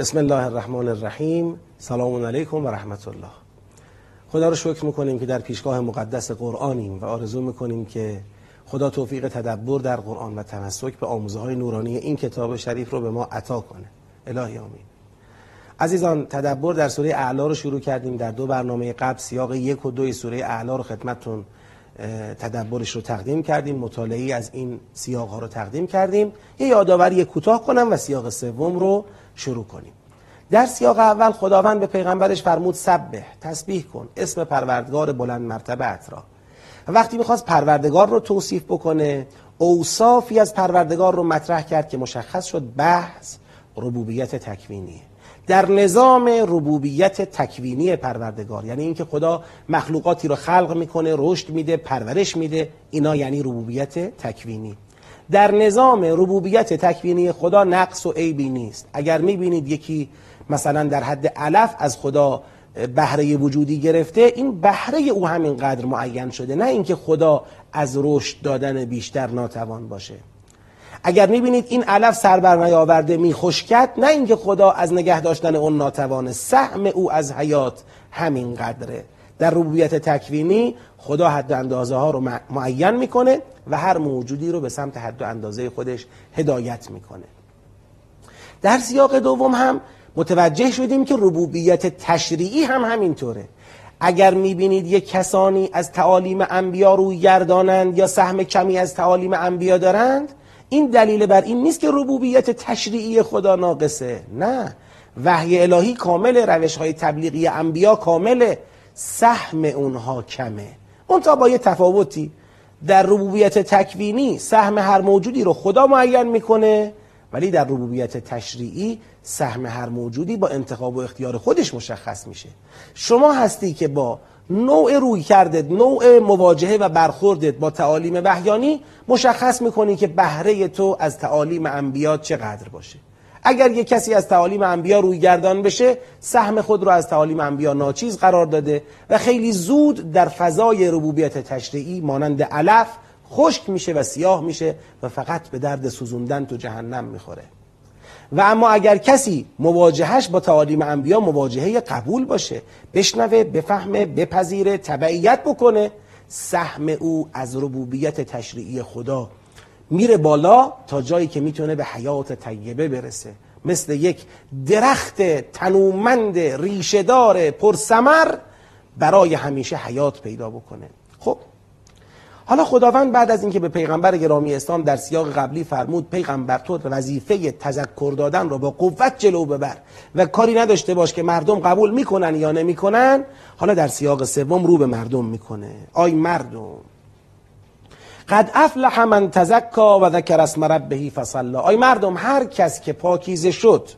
بسم الله الرحمن الرحیم. سلام علیکم و رحمت الله. خدا رو شکر می‌کنیم که در پیشگاه مقدس قرآنیم و آرزو می‌کنیم که خدا توفیق تدبر در قرآن و تمسک به آموزه های نورانی این کتاب شریف رو به ما عطا کنه. الهی آمین. عزیزان تدبر در سوره اعلا رو شروع کردیم. در دو برنامه قبل سیاق یک و دوی سوره اعلا رو خدمتتون تدبرش رو تقدیم کردیم مطالعه از این سیاق ها رو تقدیم کردیم. یه یادآوری کوتاه کنم و سیاق سوم رو شروع کنیم. در سیاق اول خداوند به پیغمبرش فرمود سبه تسبیح کن اسم پروردگار بلند مرتبه را. وقتی می‌خواست پروردگار رو توصیف بکنه اوصافی از پروردگار رو مطرح کرد که مشخص شد بحث ربوبیت تکوینیه. در نظام ربوبیت تکوینی پروردگار. یعنی اینکه خدا مخلوقاتی رو خلق می‌کنه رشد میده پرورش میده. اینا یعنی ربوبیت تکوینی. در نظام ربوبیت تکوینی خدا نقص و عیبی نیست. اگر می‌بینید یکی مثلا در حد علف از خدا بهره وجودی گرفته این بهره او همینقدر معین شده نه اینکه خدا از رشد دادن بیشتر ناتوان باشه. اگر می‌بینید این علف سر بر نیاورده میخشکد نه اینکه خدا از نگه داشتن اون ناتوانه سهم او از حیات همین قدره. در ربوبیت تکوینی خدا حد و اندازه ها رو معین می‌کنه و هر موجودی رو به سمت حد و اندازه خودش هدایت می‌کنه. در سیاق دوم هم متوجه شدیم که ربوبیت تشریعی هم همینطوره. اگر می‌بینید یک کسانی از تعالیم انبیا روی گردانند یا سهم کمی از تعالیم انبیا دارند این دلیل بر این نیست که ربوبیت تشریعی خدا ناقصه. نه. وحی الهی کامل روش های تبلیغی انبیا کامل. سهم اونها کمه. اون تا با یه تفاوتی. در ربوبیت تکوینی سهم هر موجودی رو خدا معین می‌کنه ولی در ربوبیت تشریعی سهم هر موجودی با انتخاب و اختیار خودش مشخص میشه. شما هستی که با نوع روی کردت نوع مواجهه و برخوردت با تعالیم وحیانی مشخص می‌کنی که بهره تو از تعالیم انبیا چقدر باشه. اگر یک کسی از تعالیم انبیا روی گردان بشه سهم خود رو از تعالیم انبیا ناچیز قرار داده و خیلی زود در فضای ربوبیت تشریعی مانند علف خشک میشه و سیاه میشه و فقط به درد سوزوندن تو جهنم می‌خوره. و اما اگر کسی مواجهش با تعالیم انبیا مواجهه قبول باشه بشنوه بفهمه بپذیره تبعیت بکنه سهم او از ربوبیت تشریعی خدا میره بالا تا جایی که می‌تونه به حیات طیبه برسه. مثل یک درخت تنومند ریشهدار پرسمر برای همیشه حیات پیدا بکنه. خب حالا خداوند بعد از اینکه به پیغمبر گرامی اسلام در سیاق قبلی فرمود پیغمبر تو وظیفه تذکر دادن رو با قوت جلو ببر و کاری نداشته باش که مردم قبول می‌کنن یا نمی‌کنن حالا در سیاق سوم رو به مردم می‌کنه. آی مردم. قد افلح من تزکا و ذکر اسم ربه فصلا. آی مردم هر کس که پاکیزه شد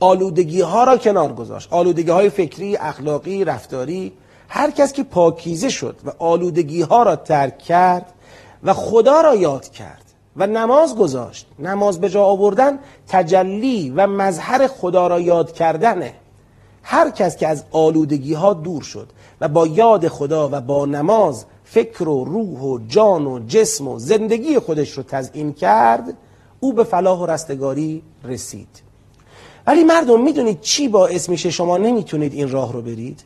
آلودگی ها را کنار گذاشت. آلودگی های فکری اخلاقی رفتاری هر کس که پاکیزه شد و آلودگی ها را ترک کرد و خدا را یاد کرد و نماز گذاشت نماز به جا آوردن تجلی و مظهر خدا را یاد کردنه هر کس که از آلودگی ها دور شد و با یاد خدا و با نماز فکر و روح و جان و جسم و زندگی خودش رو تزئین کرد او به فلاح و رستگاری رسید. ولی مردم می‌دونید چی باعث میشه؟ شما نمی‌تونید این راه رو برید.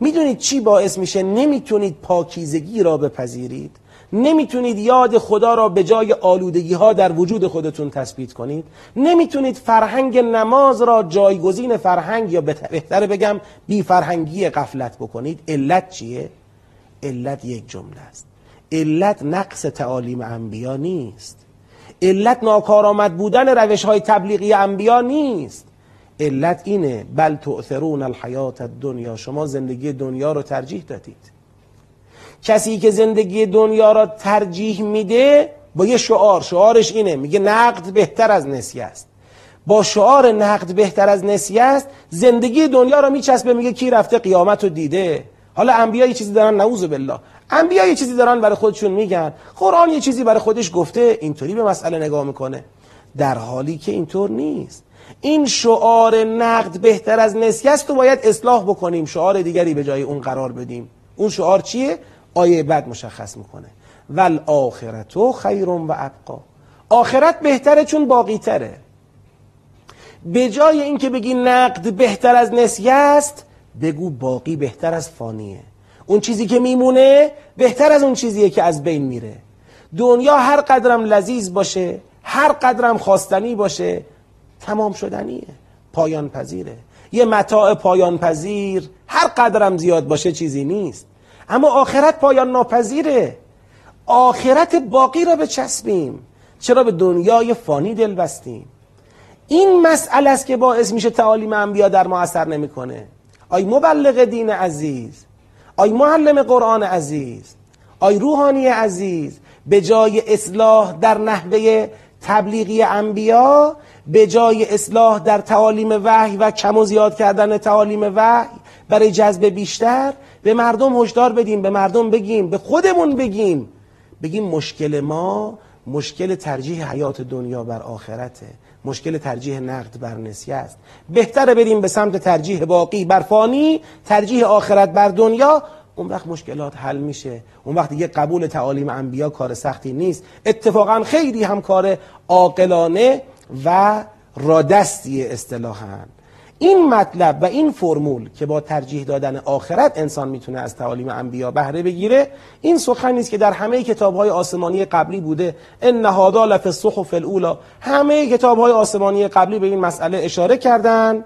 می‌دونید چی باعث میشه؟ نمی‌تونید پاکیزگی را بپذیرید. نمی‌تونید یاد خدا را به جای آلودگی ها در وجود خودتون تثبیت کنید. نمی‌تونید فرهنگ نماز را جایگزین فرهنگ یا بهتر بگم بی فرهنگی قفلت بکنید. علت چیه؟ علت یک جمله است. علت نقص تعالیم انبیا نیست. علت ناکارآمد بودن روش های تبلیغی انبیا نیست. علت اینه بل تؤثرون الحیات الدنیا. شما زندگی دنیا رو ترجیح دادید. کسی که زندگی دنیا را ترجیح میده با یه شعار شعارش اینه میگه نقد بهتر از نسیه است. با شعار نقد بهتر از نسیه است زندگی دنیا را میچسبه میگه کی رفته قیامت رو دیده. حالا انبیا یه چیزی دارن نعوذ بالله. انبیا یه چیزی دارن برای خودشون میگن. قرآن یه چیزی برای خودش گفته اینطوری به مسئله نگاه می‌کنه. در حالی که اینطور نیست. این شعار نقد بهتر از نسیه است تو باید اصلاح بکنیم. شعار دیگری به جای اون قرار بدیم. اون شعار چیه؟ آیه بعد مشخص می‌کنه. ول آخرتو خیر و ابقا. آخرت بهتره چون باقی تره. به جای اینکه بگی نقد بهتر از نسیه است بگو باقی بهتر از فانیه. اون چیزی که میمونه بهتر از اون چیزیه که از بین میره. دنیا هر قدرم لذیذ باشه هر قدرم خواستنی باشه تمام شدنیه. پایان پذیره یه متاع پایان پذیر هر قدرم زیاد باشه چیزی نیست. اما آخرت پایان ناپذیره آخرت باقی را بچسبیم. چرا به دنیای فانی دل بستیم؟ این مسئله است که باعث میشه تعالیم انبیا در ما اثر نمی‌کنه. آی مبلغ دین عزیز آی معلم قرآن عزیز آی روحانی عزیز به جای اصلاح در نحوه تبلیغی انبیا به جای اصلاح در تعالیم وحی و کم و زیاد کردن تعالیم وحی برای جذب بیشتر به مردم هشدار بدیم به مردم بگیم به خودمون بگیم. بگیم مشکل ما مشکل ترجیح حیات دنیا بر آخرته. مشکل ترجیح نقد بر نسیه است. بهتره بریم به سمت ترجیح باقی بر فانی ترجیح آخرت بر دنیا. اون وقت مشکلات حل میشه. اون وقت دیگه قبول تعالیم انبیا کار سختی نیست. اتفاقا خیلی هم کار عاقلانه و رادستی اصطلاحا. این مطلب و این فرمول که با ترجیح دادن آخرت انسان می‌تونه از تعالیم انبیا بهره بگیره این سخن نیست که در همه کتاب های آسمانی قبلی بوده. ان هذا لف الصحف الاولى همه کتاب های آسمانی قبلی به این مسئله اشاره کردن.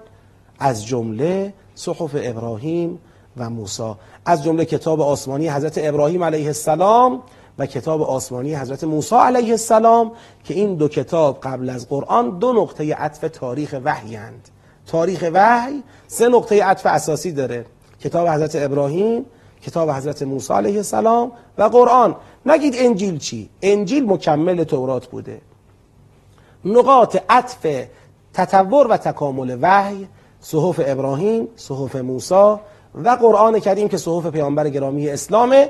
از جمله صحف ابراهیم و موسی. از جمله کتاب آسمانی حضرت ابراهیم علیه السلام و کتاب آسمانی حضرت موسی علیه السلام که این دو کتاب قبل از قرآن دو نقطه عطف تاریخ وحیند تاریخ وحی سه نقطه عطف اساسی داره. کتاب حضرت ابراهیم کتاب حضرت موسی علیه السلام و قرآن. نگید انجیل چی؟ انجیل مکمل تورات بوده. نقاط عطف تطور و تکامل وحی صحف ابراهیم صحف موسی و قرآن کریم که صحف پیامبر گرامی اسلامه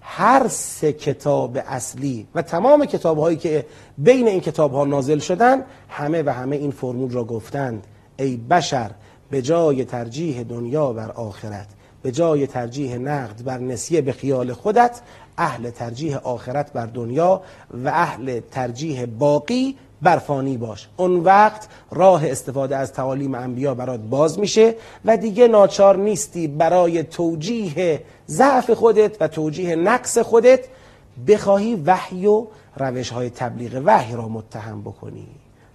هر سه کتاب اصلی و تمام کتاب هایی که بین این کتاب ها نازل شدن همه و همه این فرمول را گفتند. ای بشر به جای ترجیح دنیا بر آخرت به جای ترجیح نقد بر نسیه به خیال خودت اهل ترجیح آخرت بر دنیا و اهل ترجیح باقی برفانی باش. اون وقت راه استفاده از تعالیم انبیا برات باز میشه و دیگه ناچار نیستی برای توجیه ضعف خودت و توجیه نقص خودت بخواهی وحی و روش های تبلیغ وحی را متهم بکنی.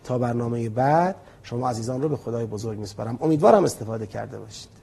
تا برنامه بعد شما عزیزان رو به خدای بزرگ میسپارم. امیدوارم استفاده کرده باشید.